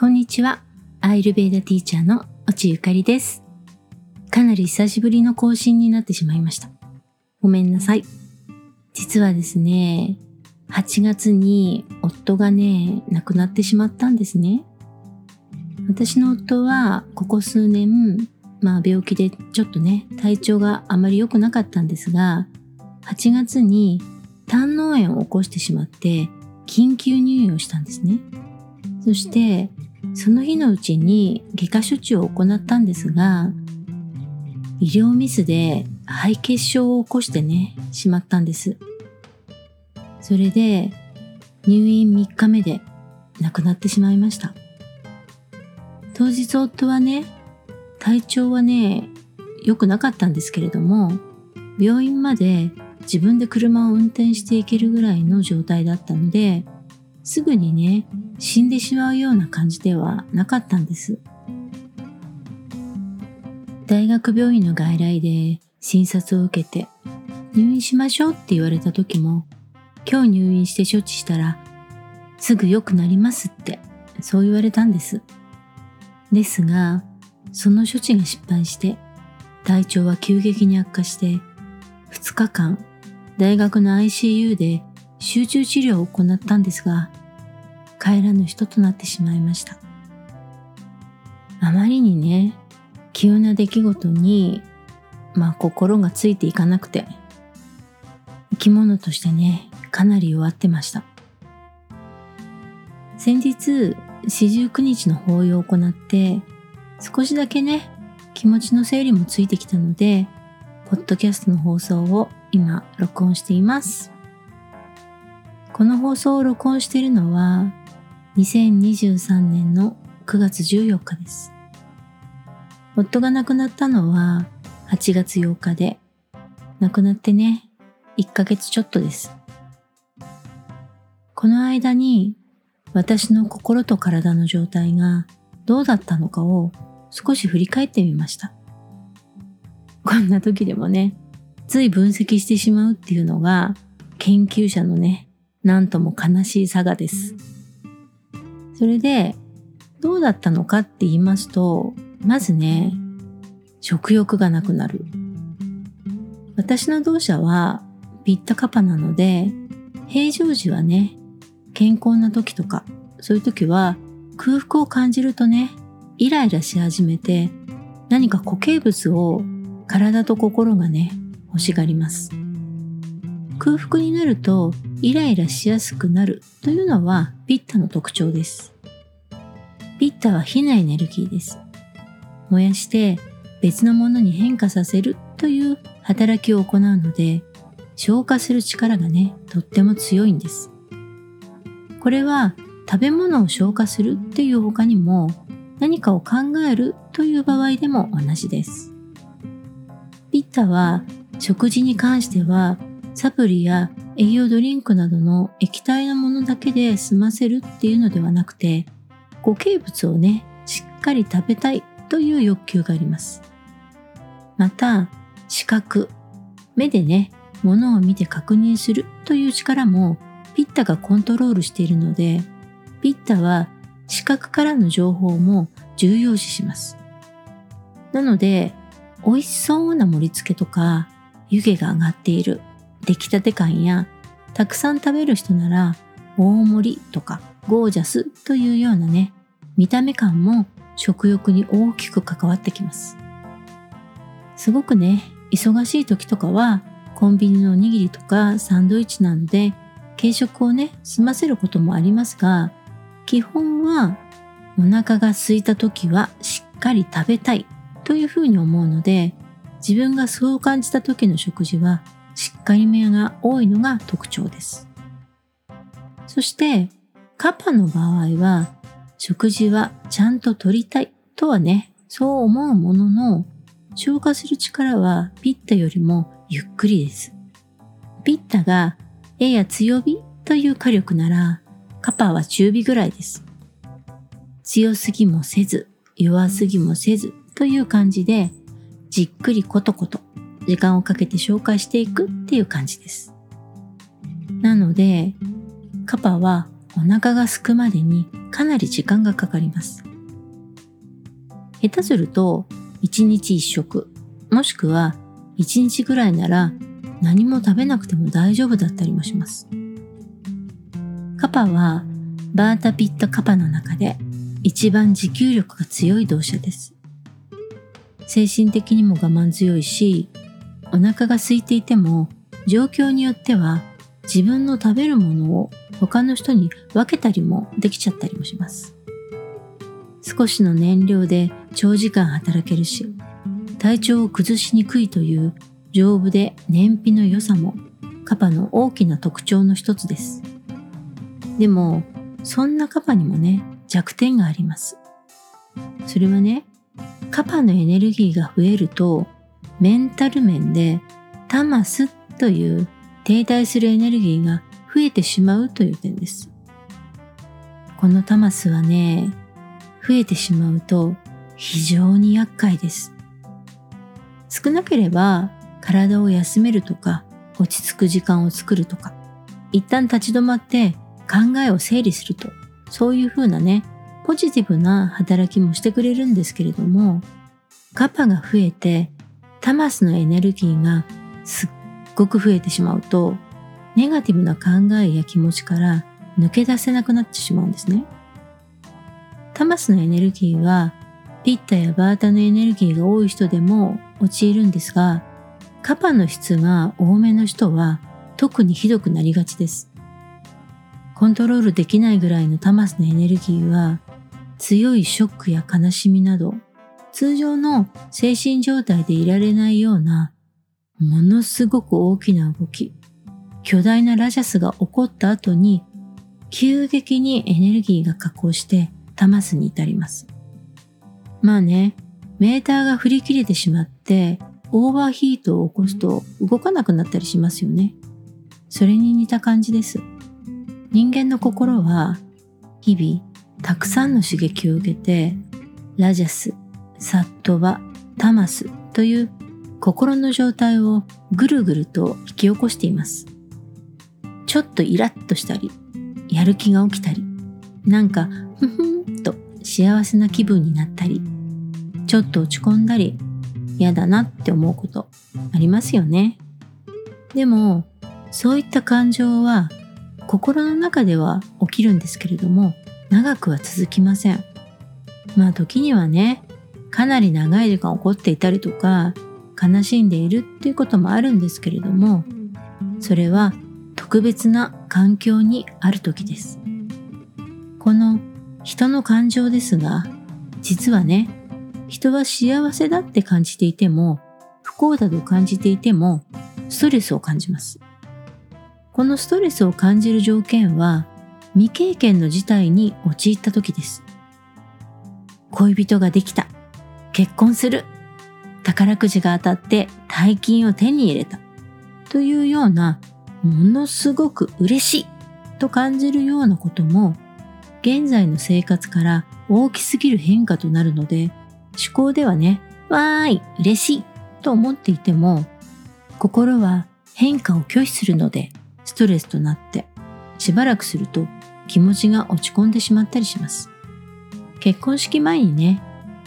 こんにちは。アイルベーダティーチャーの落ゆかりです。かなり久しぶりの更新になってしまいました。ごめんなさい。実はですね、8月に夫がね、亡くなってしまったんですね。私の夫はここ数年、まあ病気でちょっとね、体調があまり良くなかったんですが、8月に胆嚢炎を起こしてしまって緊急入院をしたんですね。そしてその日のうちに外科処置を行ったんですが医療ミスで肺血症を起こしてねしまったんです。それで入院3日目で亡くなってしまいました。当日夫はね体調はね良くなかったんですけれども病院まで自分で車を運転していけるぐらいの状態だったのですぐにね死んでしまうような感じではなかったんです。大学病院の外来で診察を受けて入院しましょうって言われた時も今日入院して処置したらすぐ良くなりますってそう言われたんです。ですがその処置が失敗して体調は急激に悪化して2日間大学の ICU で集中治療を行ったんですが、帰らぬ人となってしまいました。あまりにね、急な出来事に、まあ心がついていかなくて、生き物としてね、かなり弱ってました。先日、四十九日の法要を行って、少しだけね、気持ちの整理もついてきたので、ポッドキャストの放送を今録音しています。この放送を録音しているのは2023年の9月14日です。夫が亡くなったのは8月8日で亡くなってね、1ヶ月ちょっとです。この間に私の心と体の状態がどうだったのかを少し振り返ってみました。こんな時でもね、つい分析してしまうっていうのが研究者のね、なんとも悲しい差がです。それで、どうだったのかって言いますと、まずね、食欲がなくなる。私の同社はピッタカパなので、平常時はね、健康な時とか、そういう時は空腹を感じるとね、イライラし始めて、何か固形物を体と心がね、欲しがります。空腹になるとイライラしやすくなるというのはピッタの特徴です。ピッタは火のエネルギーです。燃やして別のものに変化させるという働きを行うので消化する力がね、とっても強いんです。これは食べ物を消化するっていう他にも何かを考えるという場合でも同じです。ピッタは食事に関してはサプリや栄養ドリンクなどの液体のものだけで済ませるっていうのではなくて固形物をねしっかり食べたいという欲求があります。また視覚目でね物を見て確認するという力もピッタがコントロールしているのでピッタは視覚からの情報も重要視します。なので美味しそうな盛り付けとか湯気が上がっている出来たて感やたくさん食べる人なら大盛りとかゴージャスというようなね見た目感も食欲に大きく関わってきます。すごくね忙しい時とかはコンビニのおにぎりとかサンドイッチなどで軽食をね済ませることもありますが基本はお腹が空いた時はしっかり食べたいというふうに思うので自分がそう感じた時の食事はしっかりめが多いのが特徴です。そしてカパの場合は食事はちゃんと取りたいとはね、そう思うものの消化する力はピッタよりもゆっくりです。ピッタがやや強火という火力ならカパは中火ぐらいです。強すぎもせず弱すぎもせずという感じでじっくりコトコト時間をかけて紹介していくっていう感じです。なので、カパはお腹が空くまでにかなり時間がかかります。下手すると1日1食、もしくは1日ぐらいなら何も食べなくても大丈夫だったりもします。カパはバータピッタカパの中で一番持久力が強い動詞です。精神的にも我慢強いし、お腹が空いていても状況によっては自分の食べるものを他の人に分けたりもできちゃったりもします。少しの燃料で長時間働けるし、体調を崩しにくいという丈夫で燃費の良さもカパの大きな特徴の一つです。でも、そんなカパにもね、弱点があります。それはね、カパのエネルギーが増えると、メンタル面でタマスという停滞するエネルギーが増えてしまうという点です。このタマスはね、増えてしまうと非常に厄介です。少なければ体を休めるとか落ち着く時間を作るとか一旦立ち止まって考えを整理するとそういうふうなねポジティブな働きもしてくれるんですけれどもカパが増えてタマスのエネルギーがすっごく増えてしまうとネガティブな考えや気持ちから抜け出せなくなってしまうんですね。タマスのエネルギーはピッタやバータのエネルギーが多い人でも陥るんですが、カパの質が多めの人は特にひどくなりがちです。コントロールできないぐらいのタマスのエネルギーは強いショックや悲しみなど通常の精神状態でいられないようなものすごく大きな動き、巨大なラジャスが起こった後に急激にエネルギーが下降してタマスに至ります。まあね、メーターが振り切れてしまってオーバーヒートを起こすと動かなくなったりしますよね。それに似た感じです。人間の心は日々たくさんの刺激を受けてラジャス、サットバ、タマスという心の状態をぐるぐると引き起こしています。ちょっとイラッとしたり、やる気が起きたり、なんかふふんと幸せな気分になったり、ちょっと落ち込んだり、嫌だなって思うことありますよね。でも、そういった感情は心の中では起きるんですけれども、長くは続きません。まあ時にはね、かなり長い時間起こっていたりとか、悲しんでいるっていうこともあるんですけれども、それは特別な環境にある時です。この人の感情ですが、実はね、人は幸せだって感じていても、不幸だと感じていても、ストレスを感じます。このストレスを感じる条件は、未経験の事態に陥った時です。恋人ができた。結婚する。宝くじが当たって大金を手に入れた。というような、ものすごく嬉しいと感じるようなことも、現在の生活から大きすぎる変化となるので、思考ではね、わーい、嬉しいと思っていても、心は変化を拒否するのでストレスとなって、しばらくすると気持ちが落ち込んでしまったりします。結婚式前にね、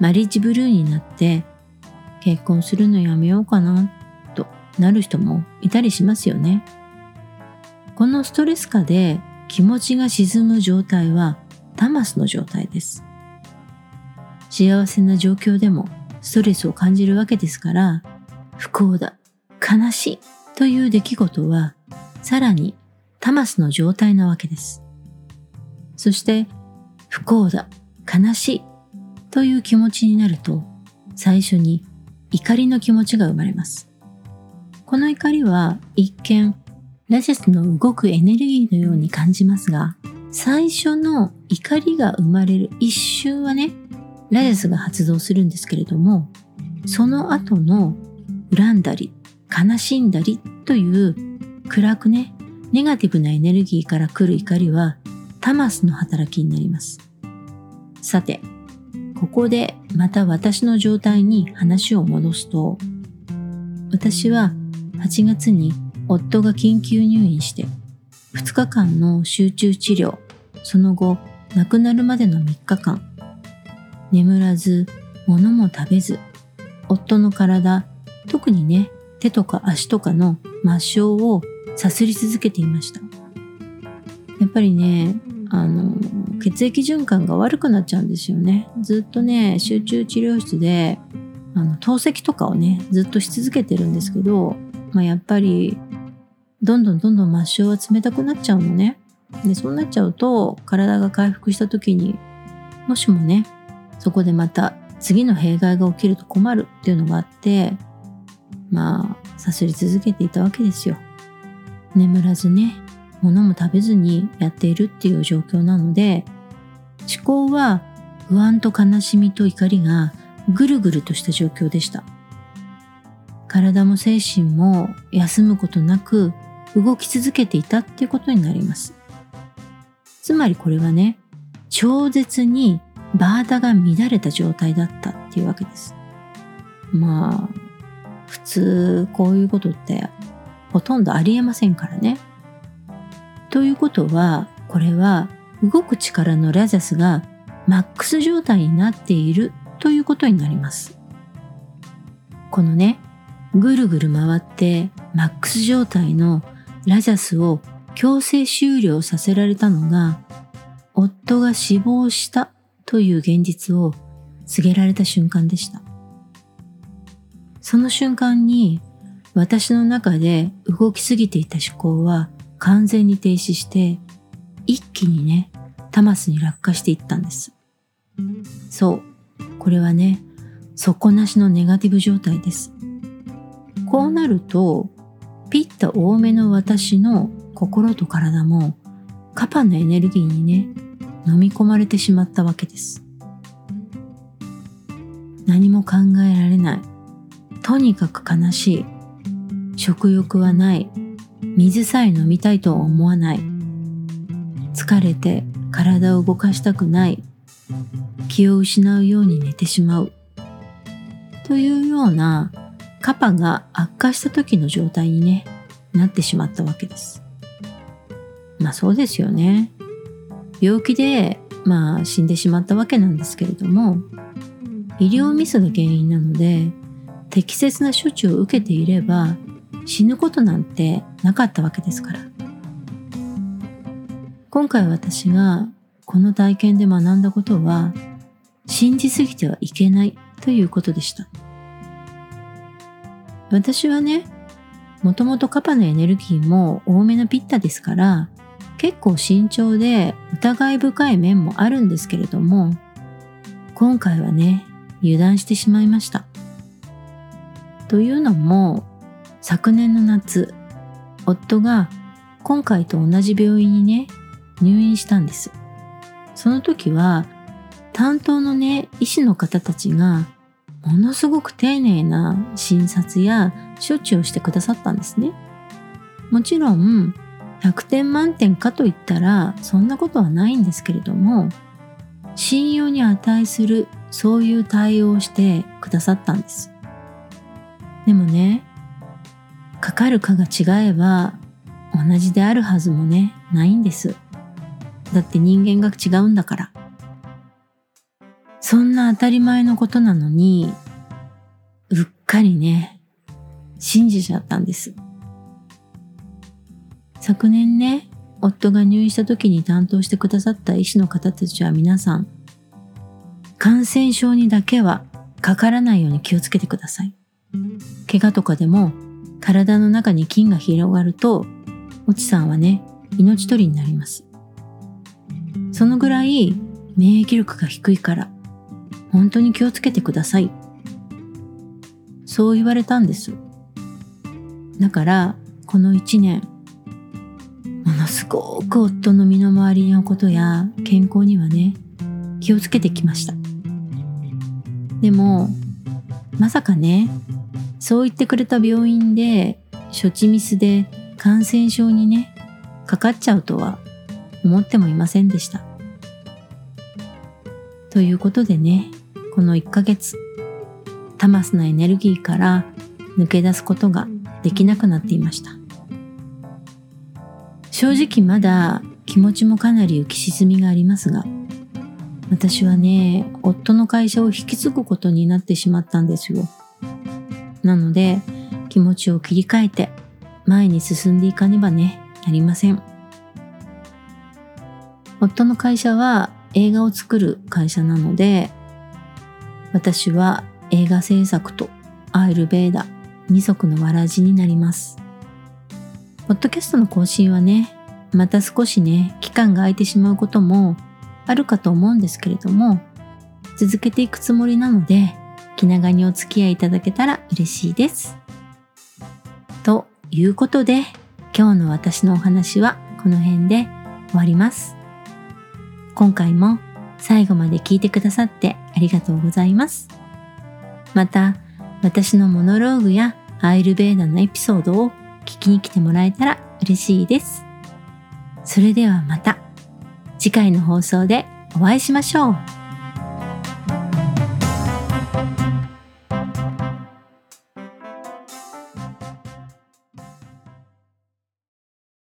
マリッジブルーになって結婚するのやめようかなとなる人もいたりしますよね。このストレス下で気持ちが沈む状態はタマスの状態です。幸せな状況でもストレスを感じるわけですから、不幸だ、悲しいという出来事は、さらにタマスの状態なわけです。そして、不幸だ、悲しいという気持ちになると、最初に怒りの気持ちが生まれます。この怒りは一見、ラジェスの動くエネルギーのように感じますが、最初の怒りが生まれる一瞬はね、ライアスが発動するんですけれども、その後の恨んだり、悲しんだりという暗くね、ネガティブなエネルギーから来る怒りはタマスの働きになります。さて、ここでまた私の状態に話を戻すと、私は8月に夫が緊急入院して2日間の集中治療その後亡くなるまでの3日間眠らず物も食べず夫の体特にね手とか足とかの末梢をさすり続けていました。やっぱりねあの血液循環が悪くなっちゃうんですよね。ずっとね集中治療室であの透析とかをねずっとし続けてるんですけど、まあ、やっぱりどんどんどんどん末梢は冷たくなっちゃうのね。でそうなっちゃうと体が回復した時にもしもねそこでまた次の弊害が起きると困るっていうのがあってまあさすり続けていたわけですよ。眠らずね。物も食べずにやっているっていう状況なので思考は不安と悲しみと怒りがぐるぐるとした状況でした。体も精神も休むことなく動き続けていたっていうことになります。つまりこれはね超絶にバータが乱れた状態だったっていうわけです。まあ普通こういうことってほとんどありえませんからね。ということは、これは動く力のラジャスがマックス状態になっているということになります。このね、ぐるぐる回ってマックス状態のラジャスを強制終了させられたのが、夫が死亡したという現実を告げられた瞬間でした。その瞬間に私の中で動きすぎていた思考は完全に停止して一気にねタマスに落下していったんです。そう。これはね底なしのネガティブ状態です。こうなるとピッタ多めの私の心と体もカパのエネルギーにね飲み込まれてしまったわけです。何も考えられない。とにかく悲しい。食欲はない。水さえ飲みたいとは思わない。疲れて体を動かしたくない。気を失うように寝てしまう。というようなカパが悪化した時の状態にねなってしまったわけです。まあそうですよね。病気でまあ死んでしまったわけなんですけれども医療ミスが原因なので適切な処置を受けていれば死ぬことなんてなかったわけですから。今回私がこの体験で学んだことは信じすぎてはいけないということでした。私はねもともとカパのエネルギーも多めのピッタですから結構慎重で疑い深い面もあるんですけれども今回はね油断してしまいました。というのも昨年の夏、夫が今回と同じ病院にね、入院したんです。その時は、担当のね、医師の方たちが、ものすごく丁寧な診察や処置をしてくださったんですね。もちろん、100点満点かといったら、そんなことはないんですけれども、信用に値する、そういう対応をしてくださったんです。でもね、かかるかが違えば同じであるはずもね、ないんです。だって人間が違うんだから。そんな当たり前のことなのに、うっかりね、信じちゃったんです。昨年ね、夫が入院した時に担当してくださった医師の方たちは皆さん、感染症にだけはかからないように気をつけてください。怪我とかでも体の中に菌が広がると、おちさんはね、命取りになります。そのぐらい免疫力が低いから、本当に気をつけてください。そう言われたんです。だから、この一年、ものすごく夫の身の回りのことや健康にはね、気をつけてきました。でも、まさかね、そう言ってくれた病院で処置ミスで感染症にね、かかっちゃうとは思ってもいませんでした。ということでね、この1ヶ月、タマスのエネルギーから抜け出すことができなくなっていました。正直まだ気持ちもかなり浮き沈みがありますが、私はね、夫の会社を引き継ぐことになってしまったんですよ。なので、気持ちを切り替えて前に進んでいかねばね、なりません。夫の会社は映画を作る会社なので、私は映画制作とアイルベーダ二足のわらじになります。ポッドキャストの更新はね、また少しね、期間が空いてしまうこともあるかと思うんですけれども、続けていくつもりなので、気長にお付き合いいただけたら嬉しいです。ということで、今日の私のお話はこの辺で終わります。今回も最後まで聞いてくださってありがとうございます。また、私のモノローグやアイルベーダのエピソードを聞きに来てもらえたら嬉しいです。それではまた次回の放送でお会いしましょう。